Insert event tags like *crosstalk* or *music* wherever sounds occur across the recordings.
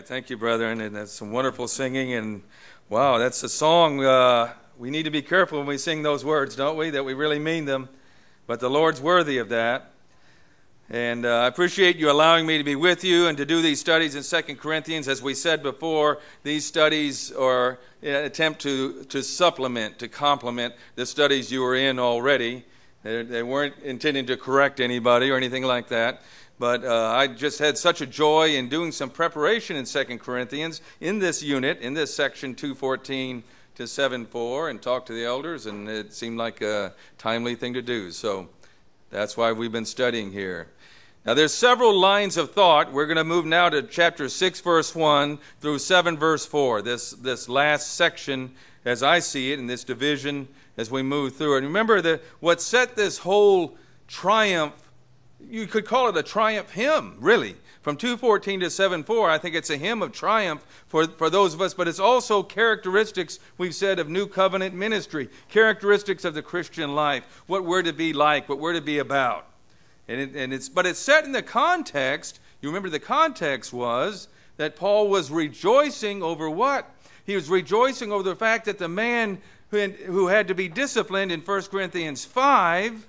right. Thank you, brethren. And that's some wonderful singing. And wow, that's a song. Uh, we need to be careful when we sing those words, don't we? That we really mean them. But the Lord's worthy of that. And uh, I appreciate you allowing me to be with you and to do these studies in Second Corinthians. As we said before, these studies are an attempt to, to supplement, to complement the studies you were in already. They, they weren't intending to correct anybody or anything like that. But uh, I just had such a joy in doing some preparation in Second Corinthians in this unit, in this section 214 to 7.4, and talk to the elders, and it seemed like a timely thing to do. So that's why we've been studying here. Now, there's several lines of thought. We're going to move now to chapter 6, verse 1 through 7, verse 4. This, this last section, as I see it, in this division as we move through it. Remember that what set this whole triumph you could call it a triumph hymn, really. From 214 to 74, I think it's a hymn of triumph for, for those of us, but it's also characteristics, we've said, of new covenant ministry, characteristics of the Christian life, what we're to be like, what we're to be about. And, it, and it's, but it's set in the context, you remember the context was that Paul was rejoicing over what? He was rejoicing over the fact that the man who who had to be disciplined in 1 Corinthians 5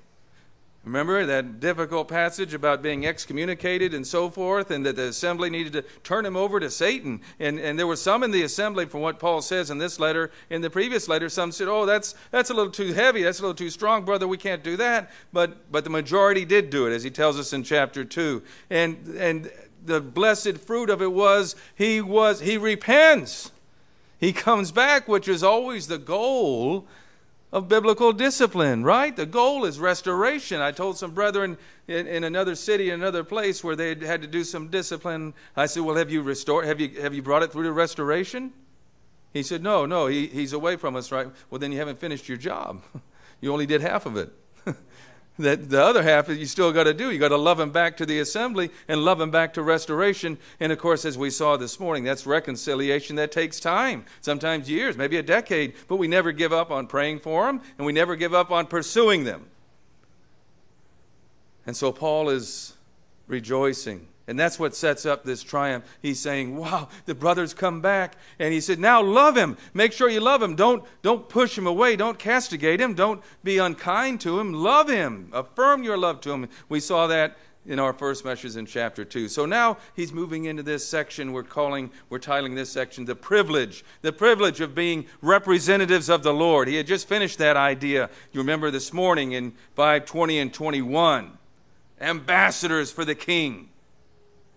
Remember that difficult passage about being excommunicated and so forth, and that the assembly needed to turn him over to Satan. And, and there were some in the assembly, from what Paul says in this letter, in the previous letter, some said, Oh, that's, that's a little too heavy, that's a little too strong, brother, we can't do that. But, but the majority did do it, as he tells us in chapter 2. And, and the blessed fruit of it was he was he repents. He comes back, which is always the goal of biblical discipline, right? The goal is restoration. I told some brethren in, in, another city, in another place, where they had to do some discipline. I said, Well, have you restored, have you, have you brought it through to restoration? He said, No, no, he, he's away from us, right? Well, then you haven't finished your job. *laughs* you only did half of it that the other half you still got to do. You got to love them back to the assembly and love them back to restoration. And of course, as we saw this morning, that's reconciliation that takes time, sometimes years, maybe a decade. But we never give up on praying for them, and we never give up on pursuing them. And so Paul is rejoicing and that's what sets up this triumph. He's saying, Wow, the brothers come back. And he said, Now love him. Make sure you love him. Don't, don't push him away. Don't castigate him. Don't be unkind to him. Love him. Affirm your love to him. We saw that in our first message in chapter 2. So now he's moving into this section we're calling, we're titling this section the privilege, the privilege of being representatives of the Lord. He had just finished that idea. You remember this morning in 520 and 21. Ambassadors for the king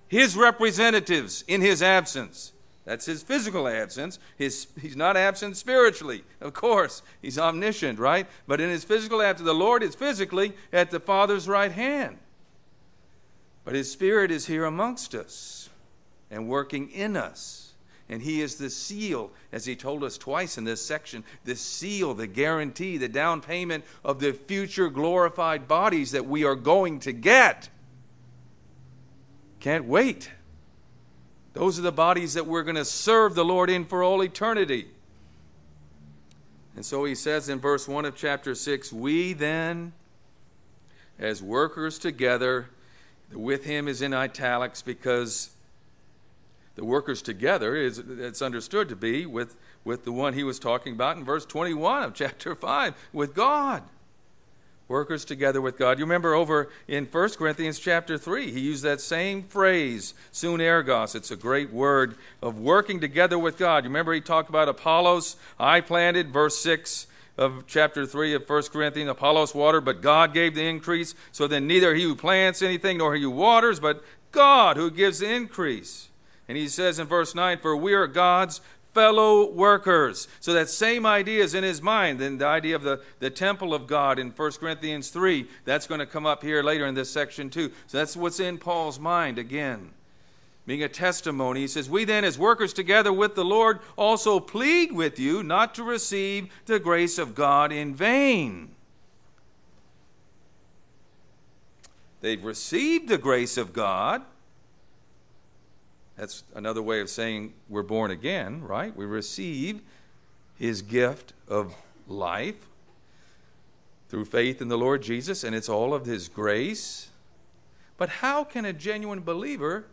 his representatives in his absence. That's his physical absence. His, he's not absent spiritually, of course. He's omniscient, right? But in his physical absence, the Lord is physically at the Father's right hand. But his Spirit is here amongst us and working in us. And he is the seal, as he told us twice in this section, the seal, the guarantee, the down payment of the future glorified bodies that we are going to get. Can't wait. Those are the bodies that we're going to serve the Lord in for all eternity. And so he says in verse 1 of chapter 6 We then, as workers together, with him is in italics because the workers together is it's understood to be with, with the one he was talking about in verse 21 of chapter 5 with God workers together with God. You remember over in 1 Corinthians chapter 3, he used that same phrase, sun ergos. It's a great word of working together with God. You remember he talked about Apollos, I planted, verse 6 of chapter 3 of 1 Corinthians, Apollos watered, but God gave the increase. So then neither he who plants anything nor he who waters, but God who gives the increase. And he says in verse 9, For we are God's fellow workers. So that same idea is in his mind. Then the idea of the, the temple of God in 1 Corinthians 3, that's going to come up here later in this section too. So that's what's in Paul's mind again. Being a testimony, he says, We then, as workers together with the Lord, also plead with you not to receive the grace of God in vain. They've received the grace of God that's another way of saying we're born again, right? We receive his gift of life through faith in the Lord Jesus, and it's all of his grace. But how can a genuine believer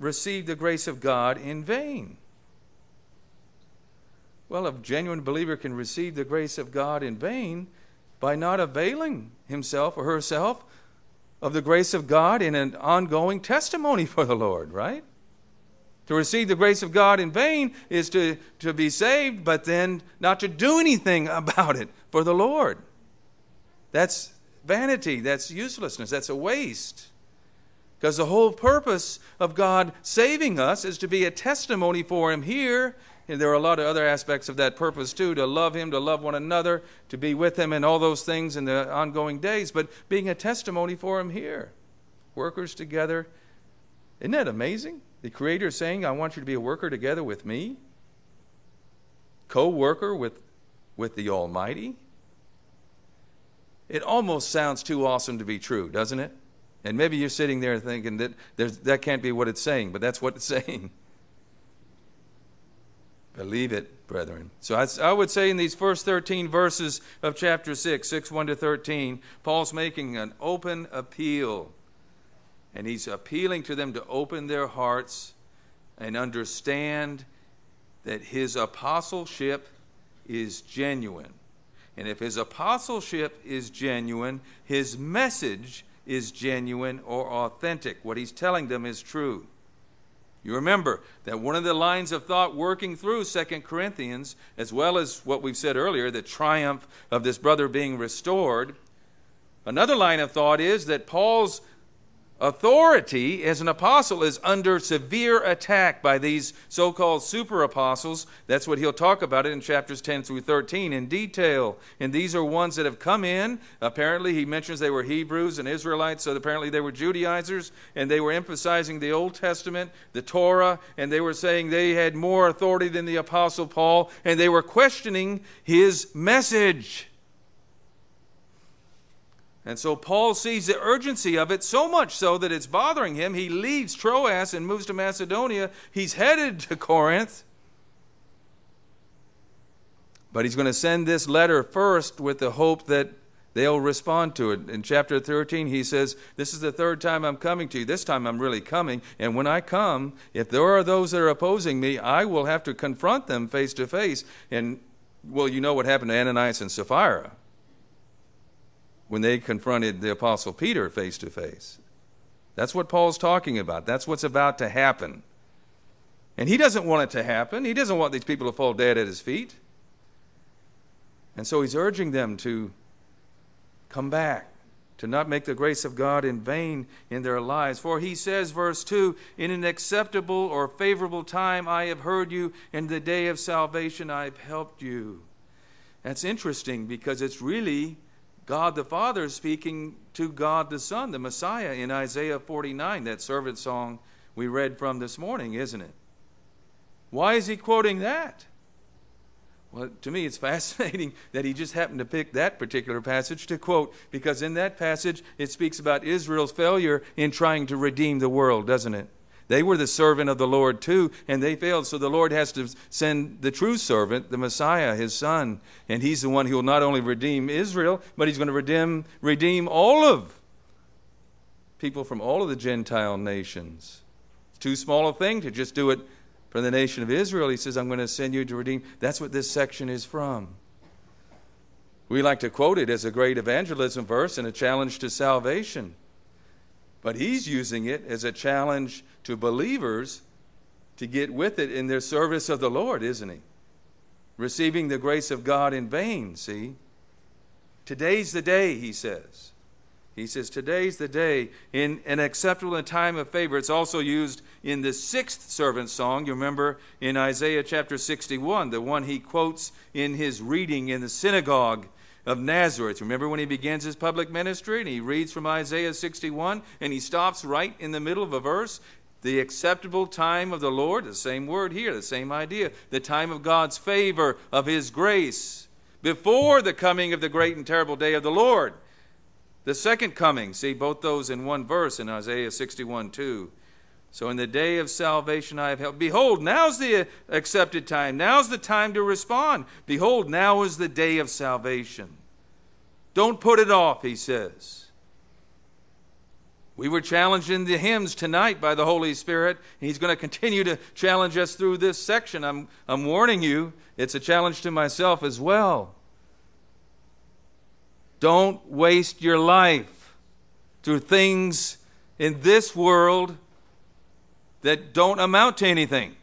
receive the grace of God in vain. Well, a genuine believer can receive the grace of God in vain by not availing himself or herself of the grace of God in an ongoing testimony for the Lord, right? To receive the grace of God in vain is to, to be saved, but then not to do anything *laughs* about it for the Lord. That's vanity, that's uselessness, that's a waste. Because the whole purpose of God saving us is to be a testimony for Him here. There are a lot of other aspects of that purpose too to love Him, to love one another, to be with Him, and all those things in the ongoing days. But being a testimony for Him here. Workers together. Isn't that amazing? The Creator saying, I want you to be a worker together with me, co worker with, with the Almighty. It almost sounds too awesome to be true, doesn't it? And maybe you're sitting there thinking that that can't be what it's saying, but that's what it's *laughs* saying. Believe it, brethren. So I, I, would say in these first 13 verses of chapter 6, 6 1 to 13, Paul's making an open appeal. And he's appealing to them to open their hearts and understand that his apostleship is genuine. And if his apostleship is genuine, his message is genuine or authentic. What he's telling them is true. You remember that one of the lines of thought working through 2 Corinthians, as well as what we've said earlier, the triumph of this brother being restored, another line of thought is that Paul's authority as an apostle is under severe attack by these so called super apostles. That's what he'll talk about it in chapters 10 through 13 in detail. And these are ones that have come in. Apparently, he mentions they were Hebrews and Israelites, so apparently they were Judaizers, and they were emphasizing the Old Testament, the Torah, and they were saying they had more authority than the apostle Paul, and they were questioning his message. And so Paul sees the urgency of it so much so that it's bothering him. He leaves Troas and moves to Macedonia. He's headed to Corinth. But he's going to send this letter first with the hope that they'll respond to it. In chapter 13, he says, This is the third time I'm coming to you. This time I'm really coming. And when I come, if there are those that are opposing me, I will have to confront them face to face. And, well, you know what happened to Ananias and Sapphira when they confronted the Apostle Peter face to face. That's what Paul's talking about. That's what's about to happen. And he doesn't want it to happen. He doesn't want these people to fall dead at his feet. And so he's urging them to come back, to not make the grace of God in vain in their lives. For he says, verse 2 In an acceptable or favorable time I have heard you, in the day of salvation I have helped you. That's interesting because it's really God the Father is speaking to God the Son, the Messiah, in Isaiah 49, that servant song we read from this morning, isn't it? Why is he quoting that? Well, to me, it's *laughs* fascinating that he just happened to pick that particular passage to quote, because in that passage, it speaks about Israel's failure in trying to redeem the world, doesn't it? They were the servant of the Lord too, and they failed. So the Lord has to send the true servant, the Messiah, his son. And he's the one who will not only redeem Israel, but he's going to redeem, redeem all of people from all of the Gentile nations. It's too small a thing to just do it for the nation of Israel. He says, I'm going to send you to redeem. That's what this section is from. We like to quote it as a great evangelism verse and a challenge to salvation. But he's using it as a challenge to believers to get with it in their service of the Lord, isn't he? Receiving the grace of God in vain, see? Today's the day, he says. He says, Today's the day in an acceptable time of favor. It's also used in the sixth servant song. You remember in Isaiah chapter 61, the one he quotes in his reading in the synagogue of Nazareth. Remember when he begins his public ministry and he reads from Isaiah 61 and he stops right in the middle of a verse? The acceptable time of the Lord, the same word here, the same idea. The time of God's favor, of his grace, before the coming of the great and terrible day of the Lord. The second coming, see both those in one verse in Isaiah 61 2. So in the day of salvation I have helped. Behold, now's the accepted time. Now's the time to respond. Behold, now is the day of salvation. Don't put it off, he says. We were challenged in the hymns tonight by the Holy Spirit. And he's going to continue to challenge us through this section. I'm, I'm warning you, it's a challenge to myself as well. Don't waste your life through things in this world that don't amount to anything.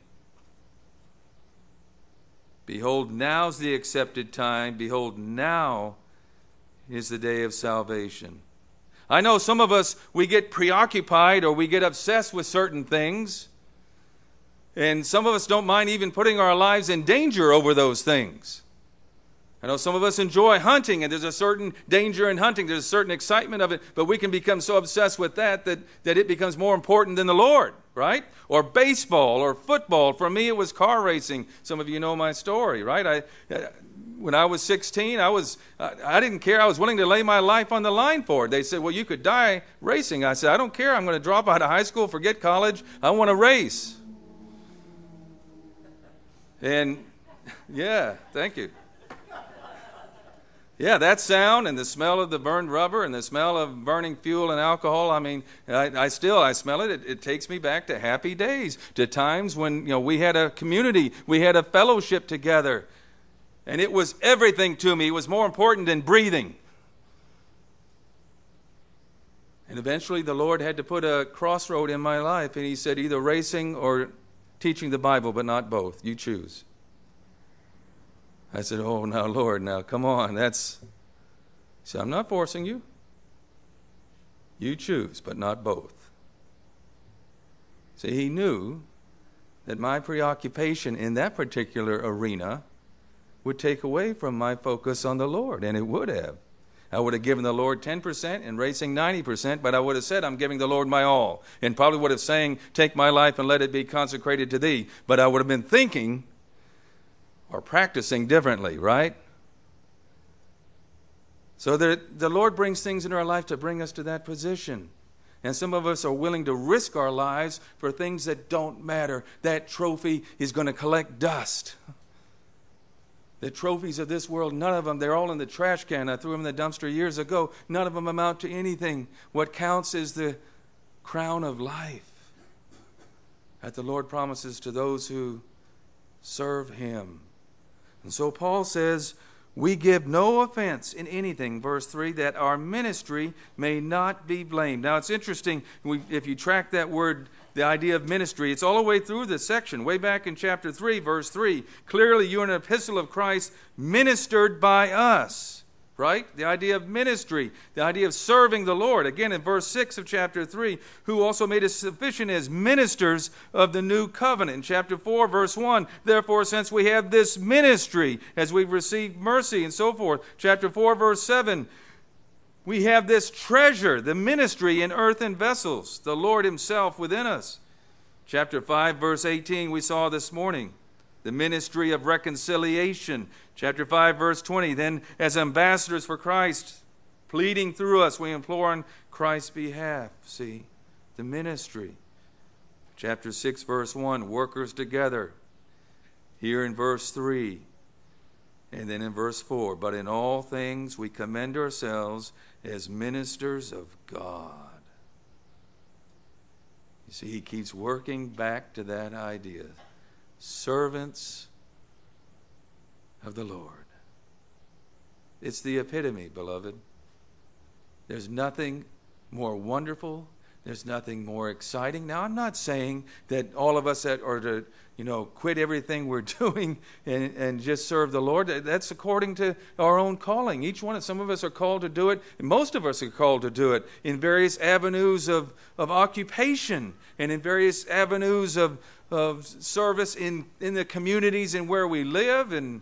Behold, now's the accepted time. Behold, now is the day of salvation. I know some of us, we get preoccupied or we get obsessed with certain things. And some of us don't mind even putting our lives in danger over those things. I know some of us enjoy hunting, and there's a certain danger in hunting. There's a certain excitement of it, but we can become so obsessed with that that, that it becomes more important than the Lord, right? Or baseball or football. For me, it was car racing. Some of you know my story, right? I, uh, when I was 16, I, was, I didn't care. I was willing to lay my life on the line for it. They said, Well, you could die racing. I said, I don't care. I'm going to drop out of high school, forget college. I want to race. And *laughs* yeah, thank you. Yeah, that sound and the smell of the burned rubber and the smell of burning fuel and alcohol, I mean, I, I still, I smell it. it. It takes me back to happy days, to times when, you know, we had a community, we had a fellowship together. And it was everything to me. It was more important than breathing. And eventually the Lord had to put a crossroad in my life, and He said, either racing or teaching the Bible, but not both. You choose. I said, Oh, now, Lord, now, come on. That's. He said, I'm not forcing you. You choose, but not both. See, he knew that my preoccupation in that particular arena would take away from my focus on the Lord, and it would have. I would have given the Lord 10% and racing 90%, but I would have said, I'm giving the Lord my all. And probably would have saying, Take my life and let it be consecrated to thee. But I would have been thinking or practicing differently, right? So the, the Lord brings things into our life to bring us to that position. And some of us are willing to risk our lives for things that don't matter. That trophy is going to collect dust. The trophies of this world, none of them, they're all in the trash can. I threw them in the dumpster years ago. None of them amount to anything. What counts is the crown of life that the Lord promises to those who serve Him. And so Paul says, We give no offense in anything, verse 3, that our ministry may not be blamed. Now it's interesting, if you track that word, the idea of ministry, it's all the way through this section, way back in chapter 3, verse 3. Clearly, you're an epistle of Christ ministered by us right? The idea of ministry, the idea of serving the Lord. Again, in verse 6 of chapter 3, who also made us sufficient as ministers of the new covenant. In chapter 4, verse 1, therefore, since we have this ministry, as we've received mercy and so forth. Chapter 4, verse 7, we have this treasure, the ministry in earthen vessels, the Lord Himself within us. Chapter 5, verse 18, we saw this morning the ministry of reconciliation. Chapter 5, verse 20. Then, as ambassadors for Christ, pleading through us, we implore on Christ's behalf. See, the ministry. Chapter 6, verse 1, workers together. Here in verse 3. And then in verse 4, but in all things we commend ourselves as ministers of God. You see, he keeps working back to that idea servants of the Lord. It's the epitome, beloved. There's nothing more wonderful. There's nothing more exciting. Now, I'm not saying that all of us that are to, you know, quit everything we're *laughs* doing and, and just serve the Lord. That's according to our own calling. Each one, of some of us are called to do it. Most of us are called to do it in various avenues of, of occupation and in various avenues of, of service in, in the communities and where we live. And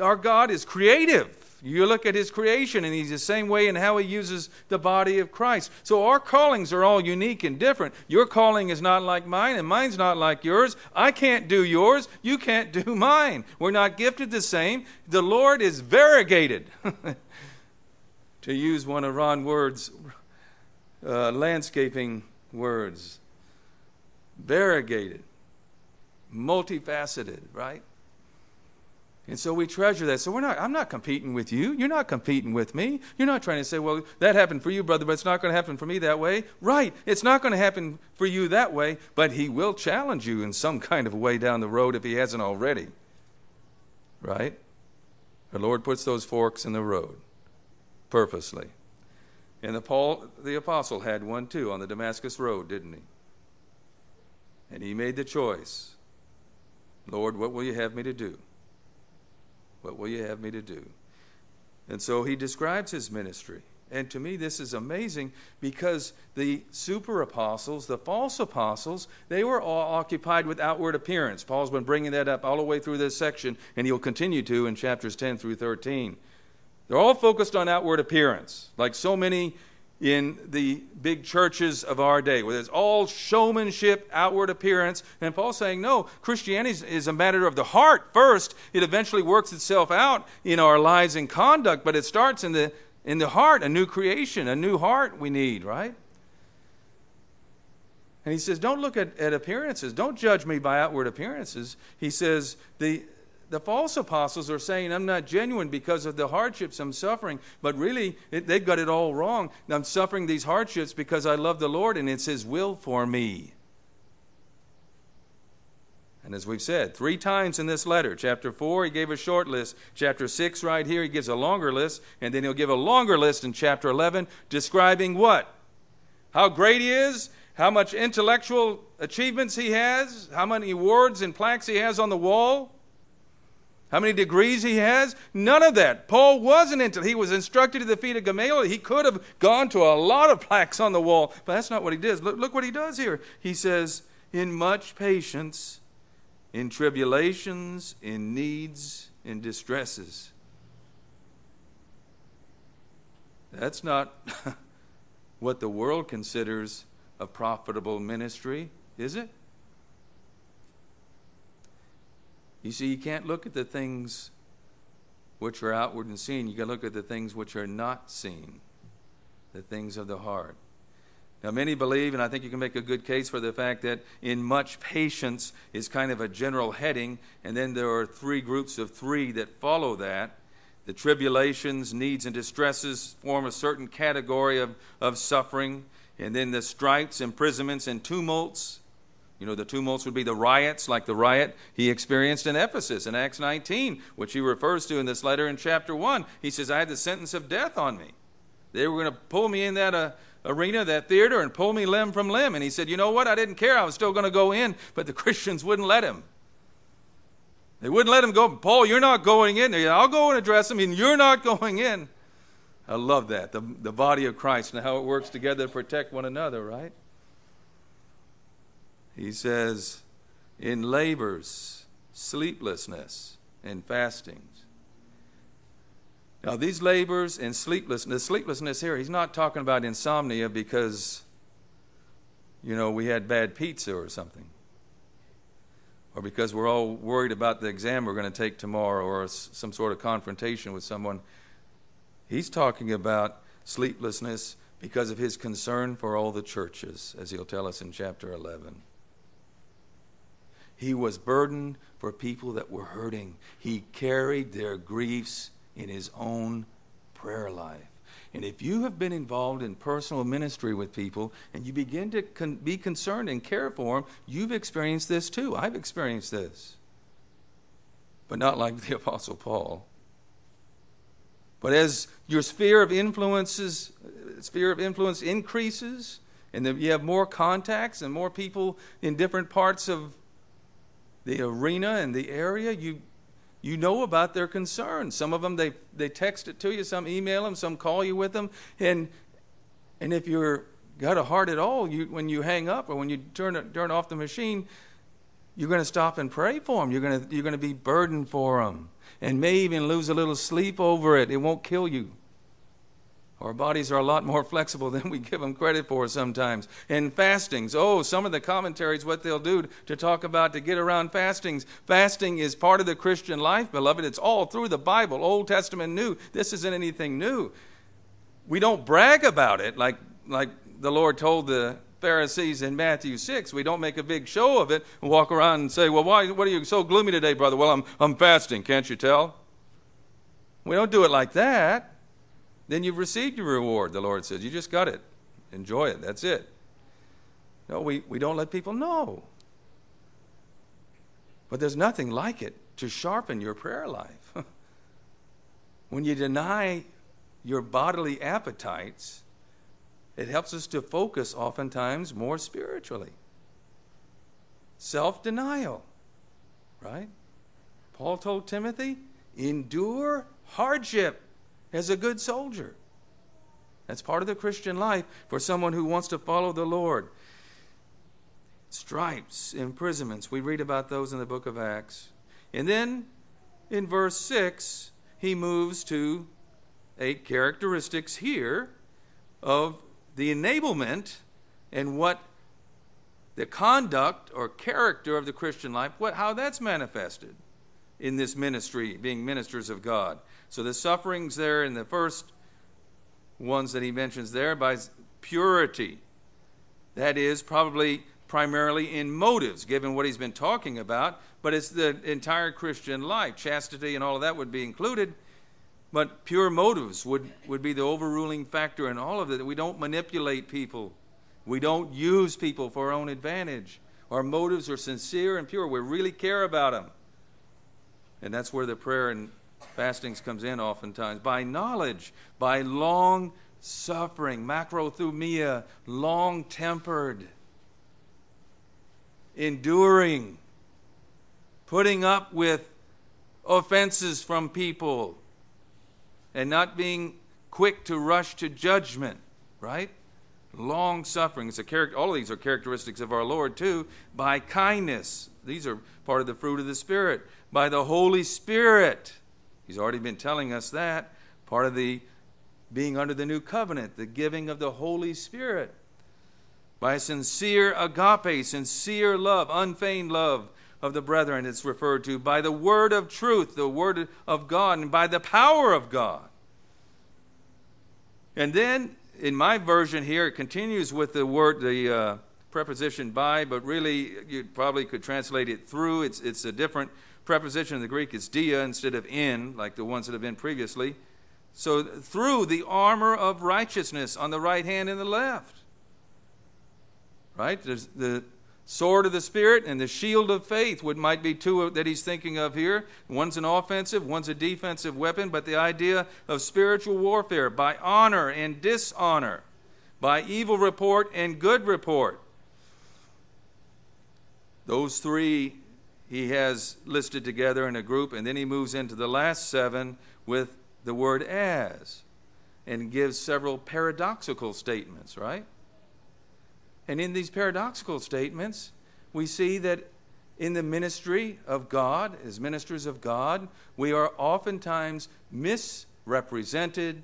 our God is creative. You look at his creation, and he's the same way in how he uses the body of Christ. So our callings are all unique and different. Your calling is not like mine, and mine's not like yours. I can't do yours. You can't do *laughs* mine. We're not gifted the same. The Lord is variegated, *laughs* to use one of Ron Word's uh, landscaping words variegated, multifaceted, right? And so we treasure that. So we're not, I'm not competing with you. You're not competing with me. You're not trying to say, well, that happened for you, brother, but it's not going to happen for me that way. Right. It's not going to happen for you that way, but he will challenge you in some kind of way down the road if he hasn't already. Right? The Lord puts those forks in the road purposely. And the Paul the apostle had one too on the Damascus road, didn't he? And he made the choice. Lord, what will you have me to do? What will you have me to do? And so he describes his ministry. And to me, this is amazing because the super apostles, the false apostles, they were all occupied with outward appearance. Paul's been bringing that up all the way through this section, and he'll continue to in chapters 10 through 13. They're all focused on outward appearance, like so many in the big churches of our day, where there's all showmanship, outward appearance. And Paul's saying, no, Christianity is a matter of the heart first. It eventually works itself out in our lives and conduct, but it starts in the, in the heart, a new creation, a new heart we need, right? And he says, don't look at, at appearances. Don't judge me by outward appearances. He says, the, the false apostles are saying, I'm not genuine because of the hardships I'm suffering. But really, it, they've got it all wrong. I'm suffering these hardships because I love the Lord and it's His will for me. And as we've said, three times in this letter, chapter 4, he gave a short list. Chapter 6, right here, he gives a longer list. And then he'll give a longer list in chapter 11, describing what? How great he is, how much intellectual achievements he has, how many awards and plaques he has on the wall how many degrees he has? None of that. Paul wasn't into he was instructed to the feet of Gamaliel. He could have gone to a lot of plaques on the wall, but that's not what he does. Look, look what he does here. He says, in much patience, in tribulations, in needs, in distresses. That's not *laughs* what the world considers a profitable ministry, is it? You see, you can't look at the things which are outward and seen. You to look at the things which are not seen, the things of the heart. Now, many believe, and I think you can make a good case for the fact that in much patience is kind of a general heading, and then there are three groups of three that follow that. The tribulations, needs, and distresses form a certain category of, of suffering, and then the stripes, imprisonments, and tumults you know, the tumults would be the riots, like the riot he experienced in Ephesus in Acts 19, which he refers to in this letter in chapter 1. He says, I had the sentence of death on me. They were going to pull me in that uh, arena, that theater, and pull me limb from limb. And he said, You know what? I didn't care. I was still going to go in, but the *laughs* Christians wouldn't let him. They wouldn't let him go. Paul, you're not going in. I'll go and address him, and you're not *laughs* going in. I love that. The, the body of Christ and how it works together to protect one another, right? He says, in labors, sleeplessness, and fastings. Now, these labors and sleeplessness, sleeplessness here, he's not talking about insomnia because, you know, we had bad pizza or something. Or because we're all worried about the exam we're going to take tomorrow or some sort of confrontation with someone. He's talking about sleeplessness because of his concern for all the churches, as he'll tell us in chapter 11. He was burdened for people that were hurting. He carried their griefs in his own prayer life. And if you have been involved in personal ministry with people and you begin to con- be concerned and care for them, you've experienced this too. I've experienced this. But not like the *laughs* Apostle Paul. But as your sphere of influences, uh, sphere of influence increases, and you have more contacts and more people in different parts of the arena and the area, you you know about their concerns. Some of them they they text it to you, some email them, some call you with them, and and if you're got a heart at all, you when you hang up or when you turn it, turn off the machine, you're going to stop and pray for them. You're going to you're going to be burdened for them, and may even lose a little sleep over it. It won't kill you. Our bodies are a lot more flexible *laughs* than we give them credit for sometimes. And fastings, oh, some of the commentaries, what they'll do to talk about to get around fastings. Fasting is part of the Christian life, beloved. It's all through the Bible, Old Testament, New. This isn't anything new. We don't brag about it like, like the Lord told the Pharisees in Matthew 6. We don't make a big show of it and walk around and say, Well, why, what are you so gloomy today, brother? Well, I'm, I'm fasting, can't you tell? We don't do it like that. Then you've received your reward, the Lord says. You just got it. Enjoy it. That's it. No, we, we don't let people know. But there's nothing like it to sharpen your prayer life. *laughs* when you deny your bodily appetites, it helps us to focus oftentimes more spiritually. Self denial, right? Paul told Timothy, endure hardship as a good soldier. That's part of the Christian life for someone who wants to follow the Lord. Stripes, imprisonments, we read about those in the book of Acts. And then in verse 6, he moves to eight characteristics here of the enablement and what the conduct or character of the Christian life, what, how that's manifested in this ministry, being ministers of God. So the sufferings there in the first ones that he mentions there by purity. That is probably primarily in motives, given what he's been talking about, but it's the entire Christian life. Chastity and all of that would be included. But pure motives would, would be the overruling factor in all of it. We don't manipulate people. We don't use people for our own advantage. Our motives are sincere and pure. We really care about them. And that's where the prayer and fastings comes in oftentimes. By knowledge, by long suffering, macrothumia, long tempered, enduring, putting up with offenses from people and not being quick to rush to judgment, right? Long suffering. It's a character, all of these are characteristics of our Lord too. By kindness. These are part of the fruit of the Spirit. By the Holy Spirit. He's already been telling us that. Part of the being under the new covenant, the giving of the Holy Spirit. By sincere agape, sincere love, unfeigned love of the brethren, it's referred to by the word of truth, the word of God, and by the power of God. And then in my version here, it continues with the word, the uh, preposition by, but really you probably could translate it through. It's, it's a different preposition in the Greek. is dia instead of in, like the ones that have been previously. So through the armor of righteousness on the right hand and the left. Right? There's the sword of the spirit and the shield of faith would might be two that he's thinking of here one's an offensive one's a defensive weapon but the idea of spiritual warfare by honor and dishonor by evil report and good report those three he has listed together in a group and then he moves into the last seven with the word as and gives several paradoxical statements right and in these paradoxical statements, we see that in the ministry of God, as ministers of God, we are oftentimes misrepresented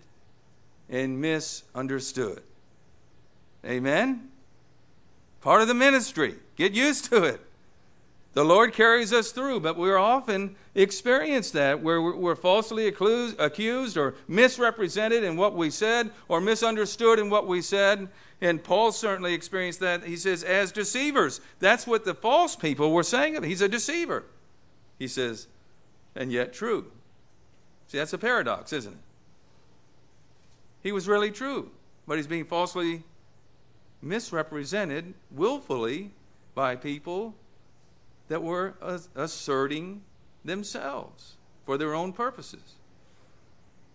and misunderstood. Amen? Part of the ministry. Get used to it. The Lord carries us through, but we often experience that where we're falsely accused or misrepresented in what we said or misunderstood in what we said. And Paul certainly experienced that. He says, as deceivers. That's what the false people were saying of him. He's a deceiver. He says, and yet true. See, that's a paradox, isn't it? He was really true, but he's being falsely misrepresented willfully by people that were asserting themselves for their own purposes.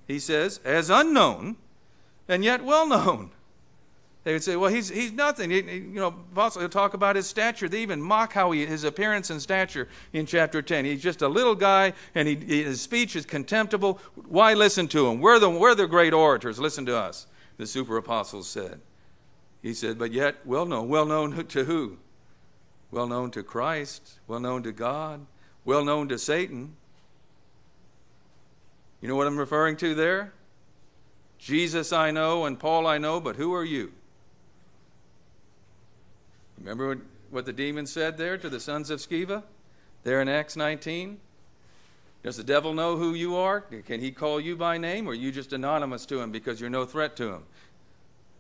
He says, as unknown and yet well known. They would say, well, he's, he's nothing. He, you know, also he'll talk about his stature. They even mock how he, his appearance and stature in chapter 10. He's just a little guy, and he, his speech is contemptible. Why listen to him? We're the, we're the great orators. Listen to us, the super apostles said. He said, but yet well known. Well known to who? Well known to Christ, well known to God, well known to Satan. You know what I'm referring to there? Jesus I know and Paul I know, but who are you? Remember what the demon said there to the sons of Sceva? There in Acts 19? Does the devil know who you are? Can he call you by name, or are you just anonymous to him because you're no threat to him?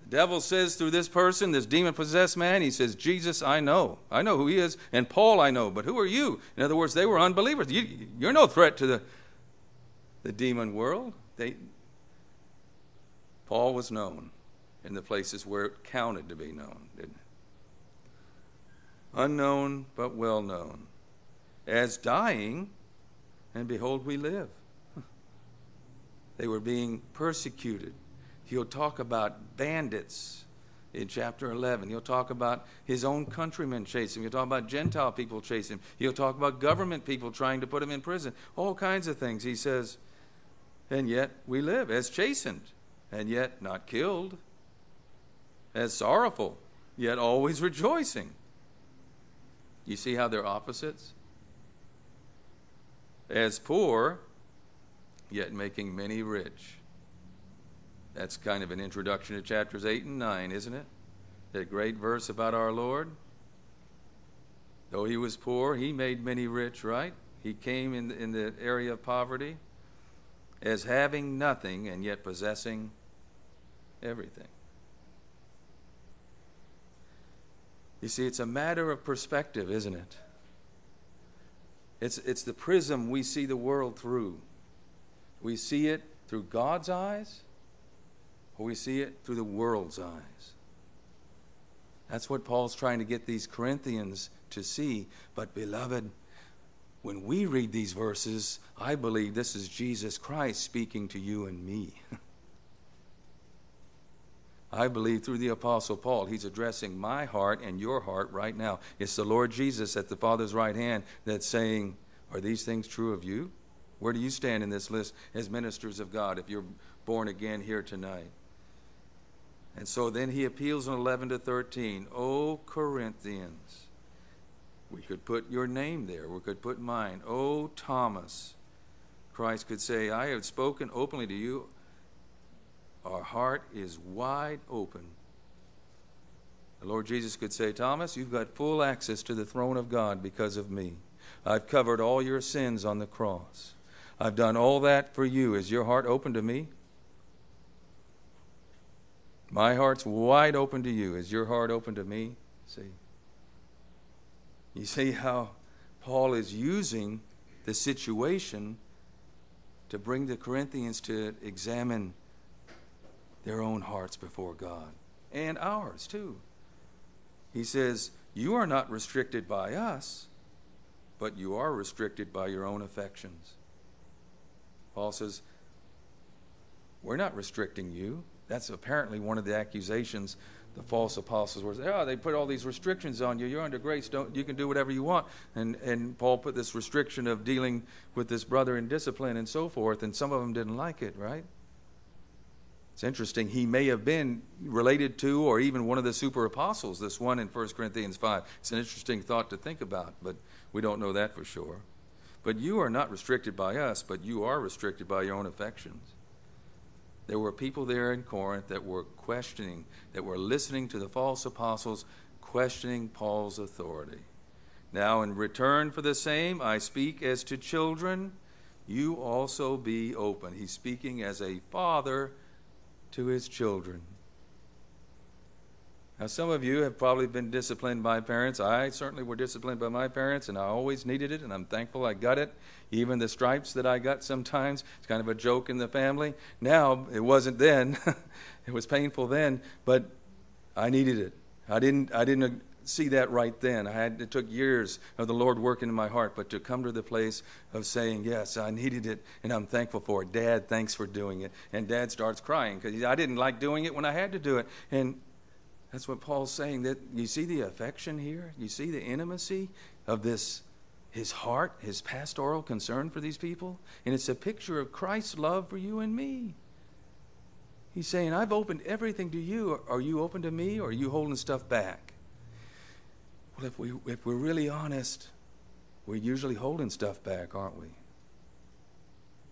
The devil says through this person, this demon possessed man, he says, Jesus, I know. I know who he is. And Paul, I know. But who are you? In other words, they were unbelievers. You, are no threat to the, the demon world. They, Paul was known in the places where it counted to be known, didn't it? Unknown, but well known. As dying, and behold, we live. *laughs* They were being persecuted. He'll talk about bandits in chapter 11. He'll talk about his own countrymen chasing him. He'll talk about Gentile people chasing him. He'll talk about government people trying to put him in prison. All kinds of things. He says, and yet we live as chastened, and yet not killed, as sorrowful, yet always rejoicing. You see how they're opposites? As poor, yet making many rich. That's kind of an introduction to chapters 8 and 9, isn't it? That great verse about our Lord. Though he was poor, he made many rich, right? He came in the, in the area of poverty as having nothing and yet possessing everything. You see, it's a matter of perspective, isn't it? It's, it's the prism we see the world through. We see it through God's eyes, or we see it through the world's eyes. That's what Paul's trying to get these Corinthians to see. But, beloved, when we read these verses, I believe this is Jesus Christ speaking to you and me. *laughs* I believe through the Apostle Paul, he's addressing my heart and your heart right now. It's the Lord Jesus at the Father's right hand that's saying, Are these things true of you? Where do you stand in this list as ministers of God if you're born again here tonight? And so then he appeals in 11 to 13. O Corinthians. We could put your name there. We could put mine. O Thomas. Christ could say, I have spoken openly to you our heart is wide open. The Lord Jesus could say, Thomas, you've got full access to the throne of God because of me. I've covered all your sins on the cross. I've done all that for you. Is your heart open to me? My heart's wide open to you. Is your heart open to me? See? You see how Paul is using the situation to bring the Corinthians to examine their own hearts before God and ours too. He says, You are not restricted by us, but you are restricted by your own affections. Paul says, We're not restricting you. That's apparently one of the accusations the false apostles were. Saying, oh, they put all these restrictions on you. You're under grace. Don't you can do whatever you want. And and Paul put this restriction of dealing with this brother in discipline and so forth. And some of them didn't like it, right? It's interesting. He may have been related to or even one of the super apostles, this one in 1 Corinthians 5. It's an interesting thought to think about, but we don't know that for sure. But you are not restricted by us, but you are restricted by your own affections. There were people there in Corinth that were questioning, that were listening to the false apostles, questioning Paul's authority. Now, in return for the same, I speak as to children, you also be open. He's speaking as a father to his children. Now, some of you have probably been disciplined by parents. I certainly were disciplined by my parents, and I always needed it, and I'm thankful I got it. Even the stripes that I got sometimes, it's kind of a joke in the family. Now, it wasn't then. *laughs* it was painful then, but I needed it. I didn't, I didn't see that right then. I had, it took years of the Lord working in my heart, but to come to the place of saying, Yes, I needed it and I'm thankful for it. Dad, thanks for doing it. And dad starts crying because I didn't like doing it when I had to do it. And that's what Paul's saying. That you see the affection here? You see the intimacy of this his heart, his pastoral concern for these people? And it's a picture of Christ's love for you and me. He's saying, I've opened everything to you. Are you open to me or are you holding stuff back? Well, if, we, if we're really honest, we're usually holding stuff back, aren't we?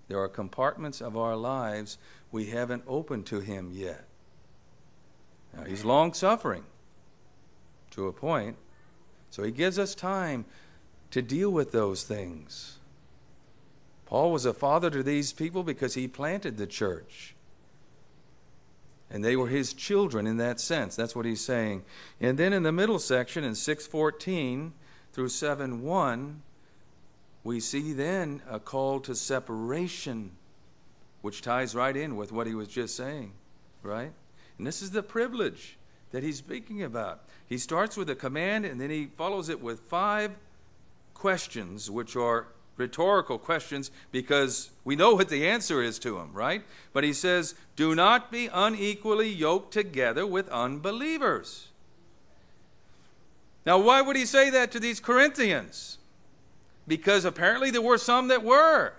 There are compartments of our lives we haven't opened to Him yet. Now, He's long suffering to a point, so He gives us time to deal with those things. Paul was a father to these people because he planted the church. And they were his children in that sense. That's what he's saying. And then in the middle section, in 614 through 7 1, we see then a call to separation, which ties right in with what he was just saying, right? And this is the privilege that he's speaking about. He starts with a command and then he follows it with five questions, which are rhetorical questions because we know what the answer is to them, right? But he says, Do not be unequally yoked together with unbelievers. Now, why would he say that to these Corinthians? Because apparently there were some that were.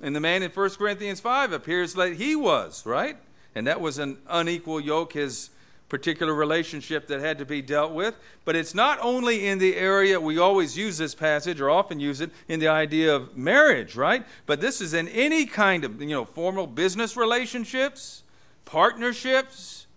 And the man in 1 Corinthians 5 appears that he was, right? And that was an unequal yoke, his particular relationship that had to be dealt with. But it's not only in the area, we always use this passage or often use it in the idea of marriage, right? But this is in any kind of, you know, formal business relationships, partnerships,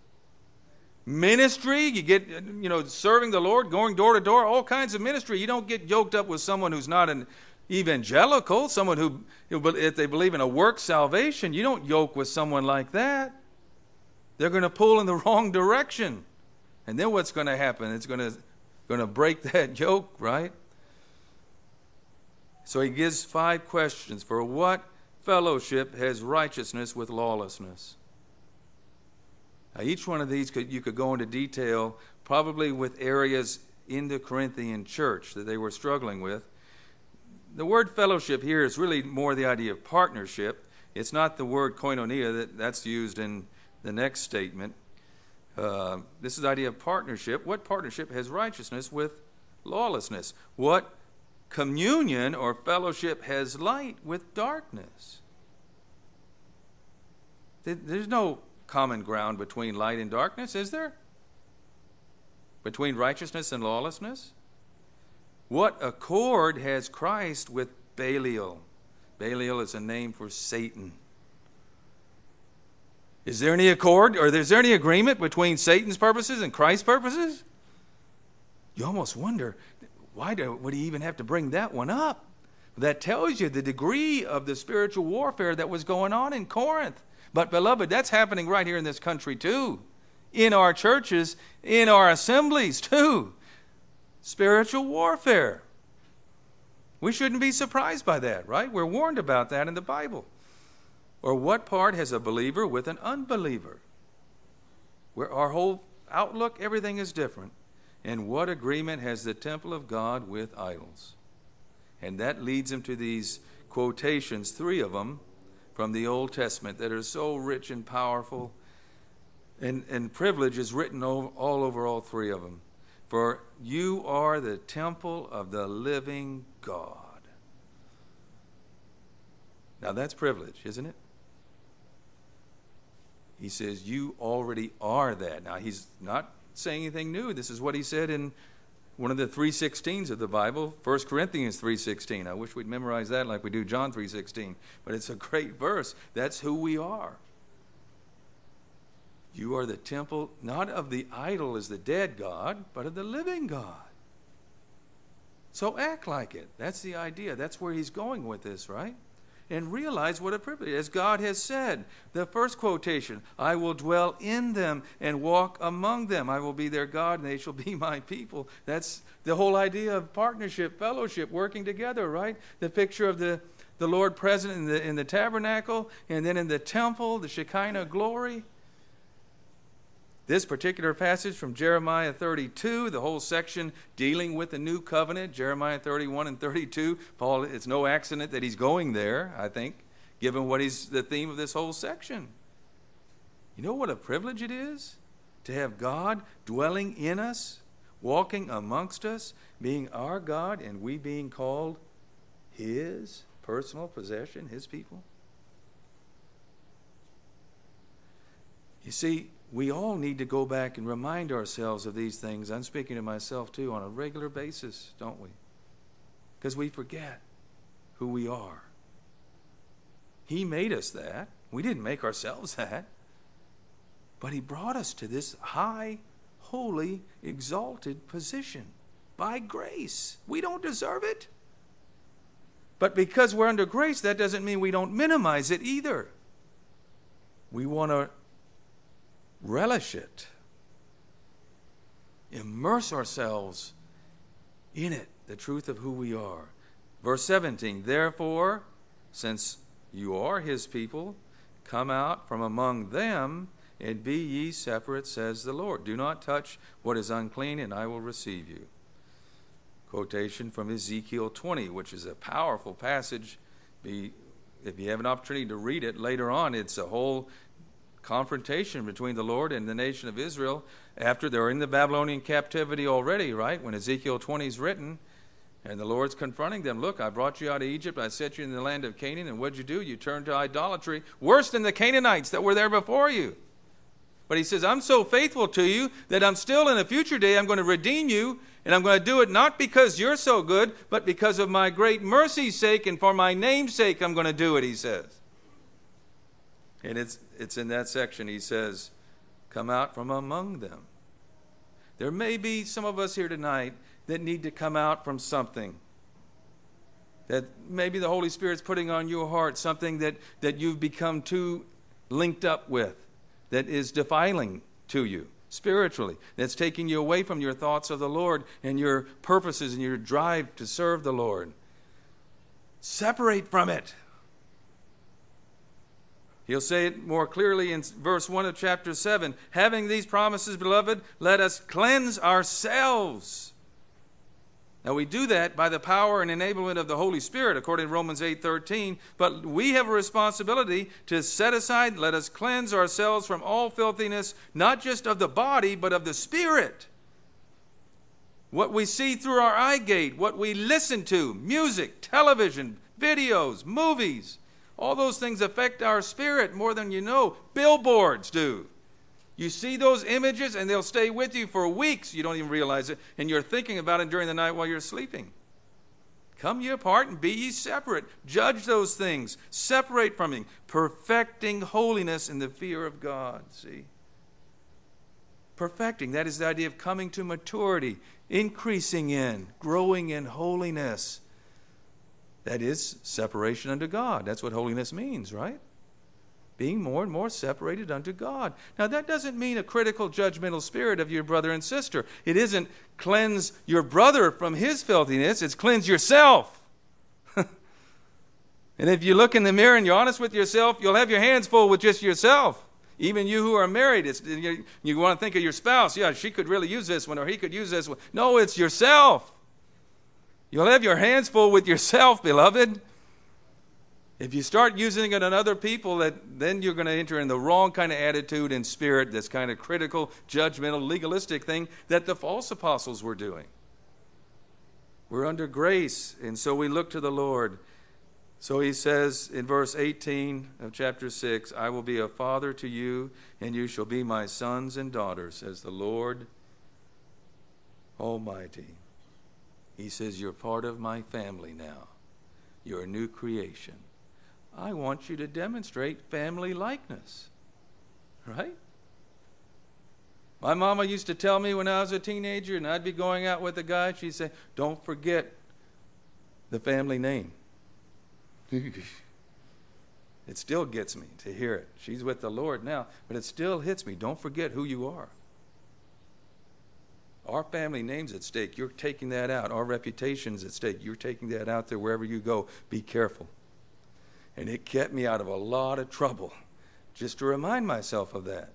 ministry. You get, you know, serving the Lord, going door to door, all kinds of ministry. You don't get yoked up with someone who's not an evangelical, someone who, if they believe in a work salvation, you don't yoke with someone like that they're going to pull in the *laughs* wrong direction. And then what's going to happen? It's going to, going to break *laughs* that yoke, right? So he gives five questions for what fellowship has righteousness with lawlessness. Now, each one of these could, you could go into detail, probably with areas in the Corinthian church that they were struggling with. The word fellowship here is really more the idea of partnership. It's not the word koinonia that, that's used in the next statement. Uh, this is the idea of partnership. What partnership has righteousness with lawlessness? What communion or fellowship has light with darkness? There's no common ground between light and darkness, is there? Between righteousness and lawlessness? What accord has Christ with Belial? Belial is a name for Satan. Is there any accord or is there any agreement between Satan's purposes and Christ's purposes? You almost wonder why do, would he even have to bring that one up? That tells you the degree of the spiritual warfare that was going on in Corinth. But, beloved, that's happening right here in this country too, in our churches, in our assemblies too. Spiritual warfare. We shouldn't be surprised by that, right? We're warned about that in the Bible. Or what part has a believer with an unbeliever? Where our whole outlook, everything is different. And what agreement has the temple of God with idols? And that leads him to these quotations, three of them from the Old Testament, that are so rich and powerful. And, and privilege is written all, all over all three of them. For you are the temple of the living God. Now that's privilege, isn't it? He says, You already are that. Now, he's not saying anything new. This is what he said in one of the 316s of the Bible, 1 Corinthians 3:16. I wish we'd memorize that like we do John 3:16, but it's a great verse. That's who we are. You are the temple not of the idol as the dead God, but of the living God. So act like it. That's the idea. That's where he's going with this, right? And realize what a privilege. As God has said, the first quotation, I will dwell in them and walk among them. I will be their God and they shall be *laughs* my people. That's the whole idea of partnership, fellowship, working together, right? The picture of the, the Lord present in the, in the tabernacle and then in the temple, the Shekinah glory. This particular passage from Jeremiah 32, the whole section dealing with the new covenant, Jeremiah 31 and 32, Paul, it's no accident that he's going there, I think, given what is the theme of this whole section. You know what a privilege it is to have God dwelling in us, walking amongst us, being our God, and we being called His personal possession, His people? You see, we all need to go back and remind ourselves of these things. I'm speaking to myself too on a regular basis, don't we? Because we forget who we are. He made us that. We didn't make ourselves that. But He brought us to this high, holy, exalted position by grace. We don't deserve it. But because we're under grace, that doesn't mean we don't minimize it either. We want to relish it. Immerse ourselves in it, the truth of who we are. Verse 17 Therefore, since you are his people, come out from among them and be ye separate, says the Lord. Do not touch what is unclean, and I will receive you. Quotation from Ezekiel 20, which is a powerful passage. Be, if you have an opportunity to read it later on, it's a whole confrontation between the Lord and the nation of Israel after they're in the Babylonian captivity already, right? When Ezekiel 20 is written, and the Lord's confronting them. Look, I brought you out of Egypt. I set you in the land of Canaan. And what'd you do? You turned to idolatry, worse than the Canaanites that were there before you. But he says, I'm so faithful to you that I'm still in a future day, I'm going to redeem you. And I'm going to do it not because you're so good, but because of my great mercy's sake and for my name's sake, I'm going to do it, he says. And it's, it's in that section, he says, Come out from among them. There may be some of us here tonight that need to come out from something. That maybe the Holy Spirit's putting on your heart something that, that you've become too linked up with, that is defiling to you spiritually, that's taking you away from your thoughts of the Lord and your purposes and your drive to serve the Lord. Separate from it. He'll say it more clearly in verse 1 of chapter 7. Having these promises, beloved, let us cleanse ourselves. Now we do that by the power and enablement of the Holy Spirit, according to Romans 8:13. But we have a responsibility to set aside, let us cleanse ourselves from all filthiness, not just of the body, but of the spirit. What we see through our eye gate, what we listen to, music, television, videos, movies, all those things affect our spirit more than you know. Billboards do. You see those images and they'll stay with you for weeks. You don't even realize it. And you're thinking about it during the night while you're sleeping. Come ye apart and be ye separate. Judge those things. Separate from them. Perfecting holiness in the fear of God. See? Perfecting. That is the idea of coming to maturity, increasing in, growing in holiness. That is separation unto God. That's what holiness means, right? Being more and more separated unto God. Now, that doesn't mean a critical, judgmental spirit of your brother and sister. It isn't cleanse your brother from his filthiness, it's cleanse yourself. *laughs* and if you look in the mirror and you're honest with yourself, you'll have your hands full with just yourself. Even you who are married, you, you want to think of your spouse. Yeah, she could really use this one, or he could use this one. No, it's yourself. You'll have your hands full with yourself, *laughs* beloved. If you start using it on other people, that, then you're going to enter in the wrong kind of attitude and spirit, this kind of critical, judgmental, legalistic thing that the false apostles were doing. We're under grace, and so we look to the Lord. So he says in verse 18 of chapter 6 I will be a father to you, and you shall be my sons and daughters, says the Lord Almighty. He says, You're part of my family now. You're a new creation. I want you to demonstrate family likeness. Right? My mama used to tell me when I was a teenager and I'd be going out with a guy, she'd say, Don't forget the family name. *laughs* it still gets me to hear it. She's with the Lord now, but it still hits me. Don't forget who you are. Our family name's at stake. You're taking that out. Our reputation's at stake. You're taking that out there wherever you go. Be careful. And it kept me out of a lot of trouble just to remind myself of that.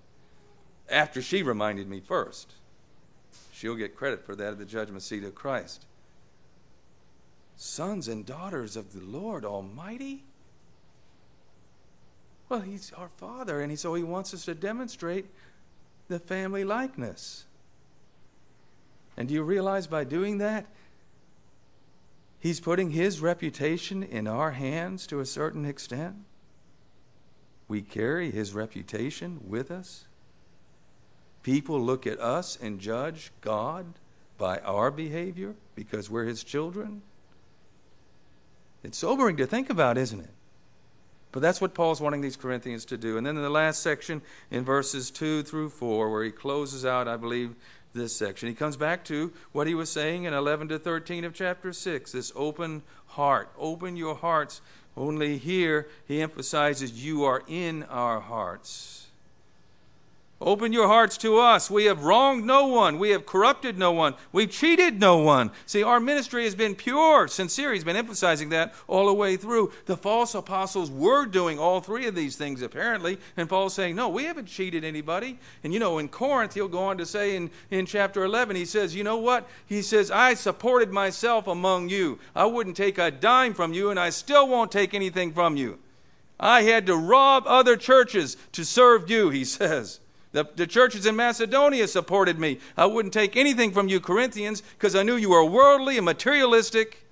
After she reminded me first. She'll get credit for that at the judgment seat of Christ. Sons and daughters of the Lord Almighty? Well, He's our Father, and so He wants us to demonstrate the family likeness. And do you realize by doing that, he's putting his reputation in our hands to a certain extent? We carry his reputation with us. People look at us and judge God by our behavior because we're his children. It's sobering to think about, isn't it? But that's what Paul's wanting these Corinthians to do. And then in the last section, in verses 2 through 4, where he closes out, I believe, this section. He comes back to what he was saying in 11 to 13 of chapter 6 this open heart. Open your hearts. Only here he emphasizes you are in our hearts. Open your hearts to us. We have wronged no one. We have corrupted no one. We've cheated no one. See, our ministry has been pure, sincere. He's been emphasizing that all the way through. The false apostles were doing all three of these things, apparently. And Paul's saying, no, we haven't cheated anybody. And you know, in Corinth, he'll go on to say in, in chapter 11, he says, you know what? He says, I supported myself among you. I wouldn't take a dime from you, and I still won't take anything from you. I had to rob other churches to serve you, he *laughs* says. The, the churches in Macedonia supported me. I wouldn't take anything from you, Corinthians, because I knew you were worldly and materialistic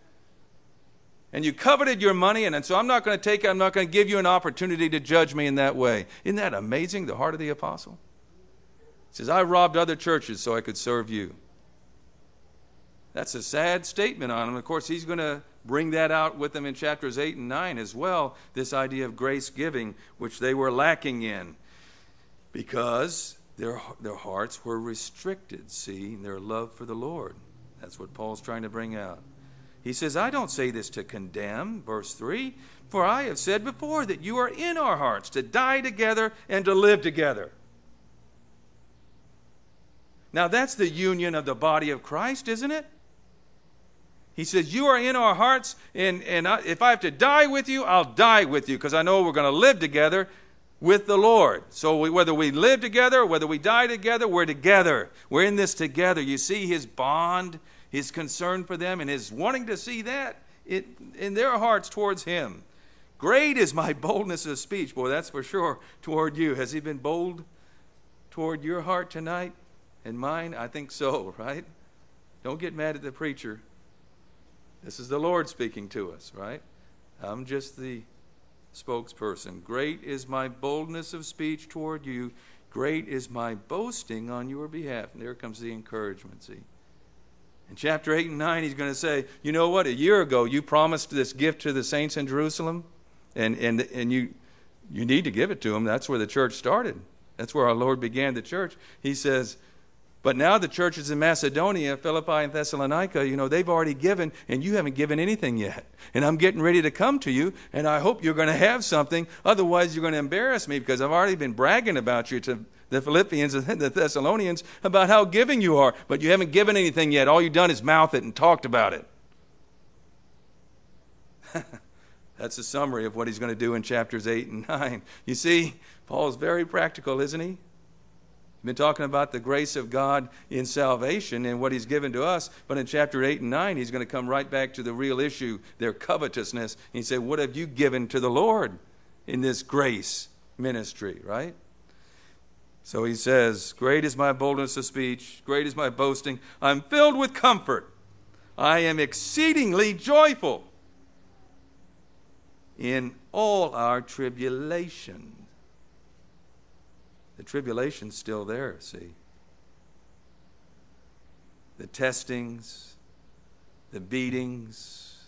and you coveted your money, and, and so I'm not going to take it. I'm not going to give you an opportunity to judge me in that way. Isn't that amazing, the heart of the apostle? He says, I robbed other churches so I could serve you. That's a sad statement on him. Of course, he's going to bring that out with them in chapters 8 and 9 as well, this idea of grace giving, which they were lacking in because their, their hearts were restricted, see, in their love for the Lord. That's what Paul's trying to bring out. He says, I don't say this to condemn, verse 3, for I have said before that you are in our hearts to die together and to live together. Now, that's the union of the body of Christ, isn't it? He says, You are in our hearts, and, and I, if I have to die with you, I'll die with you because I know we're going to live together with the Lord. So we, whether we live together, whether we die together, we're together. We're in this together. You see his bond, his concern for them, and his wanting to see that it, in their hearts towards him. Great is my *laughs* boldness of speech. Boy, that's for sure toward you. Has he been bold toward your heart tonight and mine? I think so, *laughs* right? Don't get mad at the preacher. This is the Lord speaking to us, right? I'm just the spokesperson. Great is my boldness of speech toward you. Great is my boasting on your behalf. And there comes the encouragement, see. In chapter 8 and 9, he's going to say, You know what? A year ago, you promised this gift to the saints in Jerusalem, and, and, and you, you need to give it to them. That's where the church started. That's where our Lord began the church. He says, but now the churches in Macedonia, Philippi, and Thessalonica, you know, they've already given, and you haven't given anything yet. And I'm getting ready to come to you, and I hope you're going to have something. Otherwise, you're going to embarrass me because I've already been bragging about you to the Philippians and the Thessalonians about how giving you are. But you haven't given anything yet. All you've done is mouth it and talked about it. *laughs* That's a summary of what he's going to do in chapters 8 and 9. You see, Paul's very practical, isn't he? Been talking about the grace of God in salvation and what He's given to us. But in chapter 8 and 9, He's going to come right back to the real issue, their covetousness. He said, What have you given to the Lord in this grace ministry, right? So he says, Great is my boldness of speech, great is my boasting. I'm filled with comfort. I am exceedingly joyful in all our tribulation. The tribulation's still there, see. The testings, the beatings,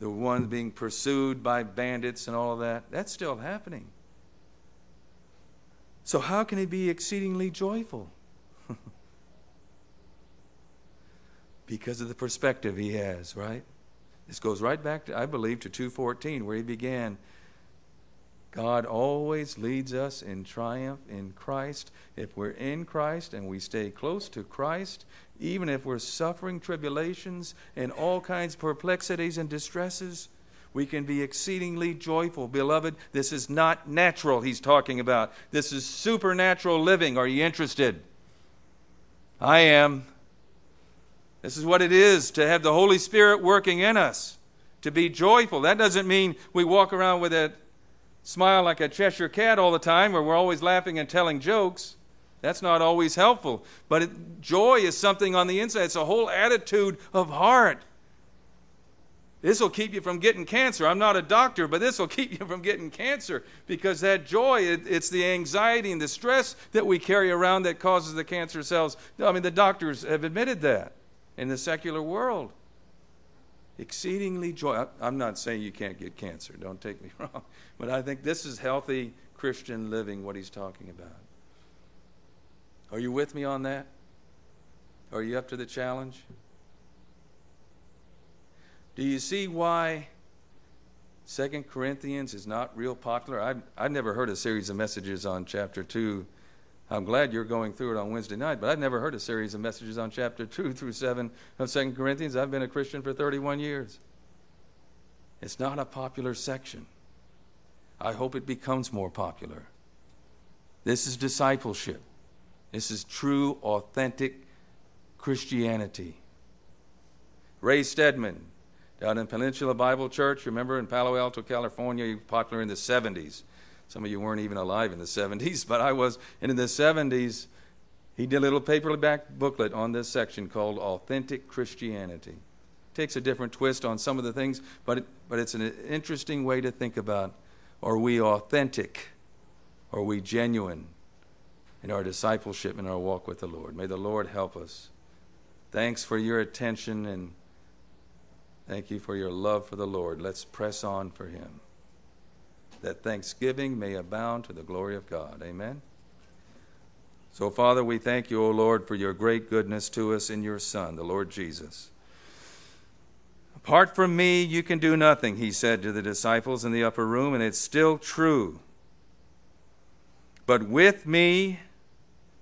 the ones being pursued by bandits and all of that, that's still happening. So, how can he be exceedingly joyful? *laughs* because of the perspective he has, right? This goes right back to, I believe, to 214, where he began God always leads us in triumph in Christ. If we're in Christ and we stay close to Christ, even if we're suffering tribulations and all kinds of perplexities and distresses, we can be exceedingly joyful. Beloved, this is not natural, he's talking about. This is supernatural living. Are you interested? I am. This is what it is to have the Holy Spirit working in us, to be joyful. That doesn't mean we walk around with a smile like a Cheshire cat all the time, or we're always laughing and telling jokes. That's not always helpful. But it, joy is something on the inside, it's a whole attitude of heart. This will keep you from getting cancer. I'm not a doctor, but this will *laughs* keep you from getting cancer because that joy, it, it's the anxiety and the stress that we carry around that causes the cancer cells. I mean, the doctors have admitted that in the secular world exceedingly joy. I'm not saying you can't get cancer, don't take me *laughs* wrong, but I think this is healthy Christian living, what he's talking about. Are you with me on that? Are you up to the challenge? Do you see why Second Corinthians is not real popular? I've, I've never heard a series of messages on chapter 2 I'm glad you're going through it on Wednesday night, but I've never heard a series of messages on chapter 2 through 7 of 2 Corinthians. I've been a Christian for 31 years. It's not a popular section. I hope it becomes more popular. This is discipleship. This is true, authentic Christianity. Ray Stedman, down in Peninsula Bible Church, remember in Palo Alto, California, popular in the 70s. Some of you weren't even alive in the 70s, but I was. And in the 70s, he did a little paperback booklet on this section called Authentic Christianity. Takes a different twist on some of the things, but, it, but it's an interesting way to think about are we authentic? Are we genuine in our discipleship and our walk with the Lord? May the Lord help us. Thanks for your attention and thank you for your love for the Lord. Let's press on for Him that thanksgiving may abound to the glory of God. Amen. So, Father, we thank you, O Lord, for your great goodness to us in your Son, the Lord Jesus. Apart from me, you can do nothing, he said to the disciples in the upper room, and it's still true. But with me,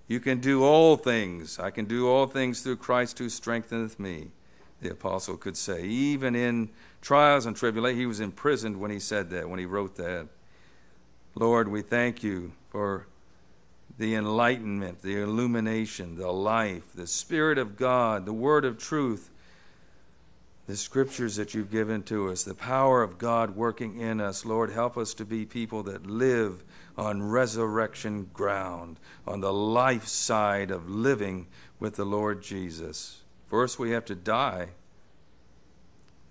you can do all things. I can do all things through Christ who strengtheneth me, the apostle could say, even in trials and tribulation. He was imprisoned when he said that, when he wrote that. Lord, we thank you for the enlightenment, the illumination, the life, the Spirit of God, the Word of truth, the scriptures that you've given to us, the power of God working in us. Lord, help us to be people that live on resurrection ground, on the life side of living with the Lord Jesus. First, we have to die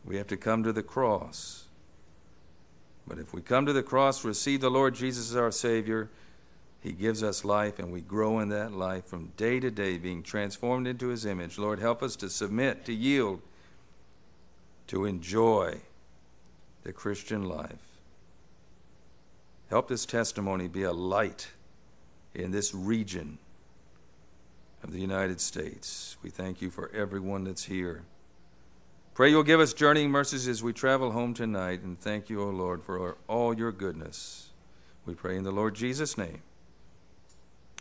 we have to come to the cross. But if we come to the cross, receive the Lord Jesus as our Savior, He gives us life, and we grow in that life from day to day, being transformed into His image. Lord, help us to submit, to yield, to enjoy the Christian life. Help this testimony be a light in this region of the United States. We thank you for everyone that's here. Pray you'll give us journeying mercies as we travel home tonight, and thank you, O Lord, for all your goodness. We pray in the Lord Jesus' name.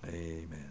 Amen.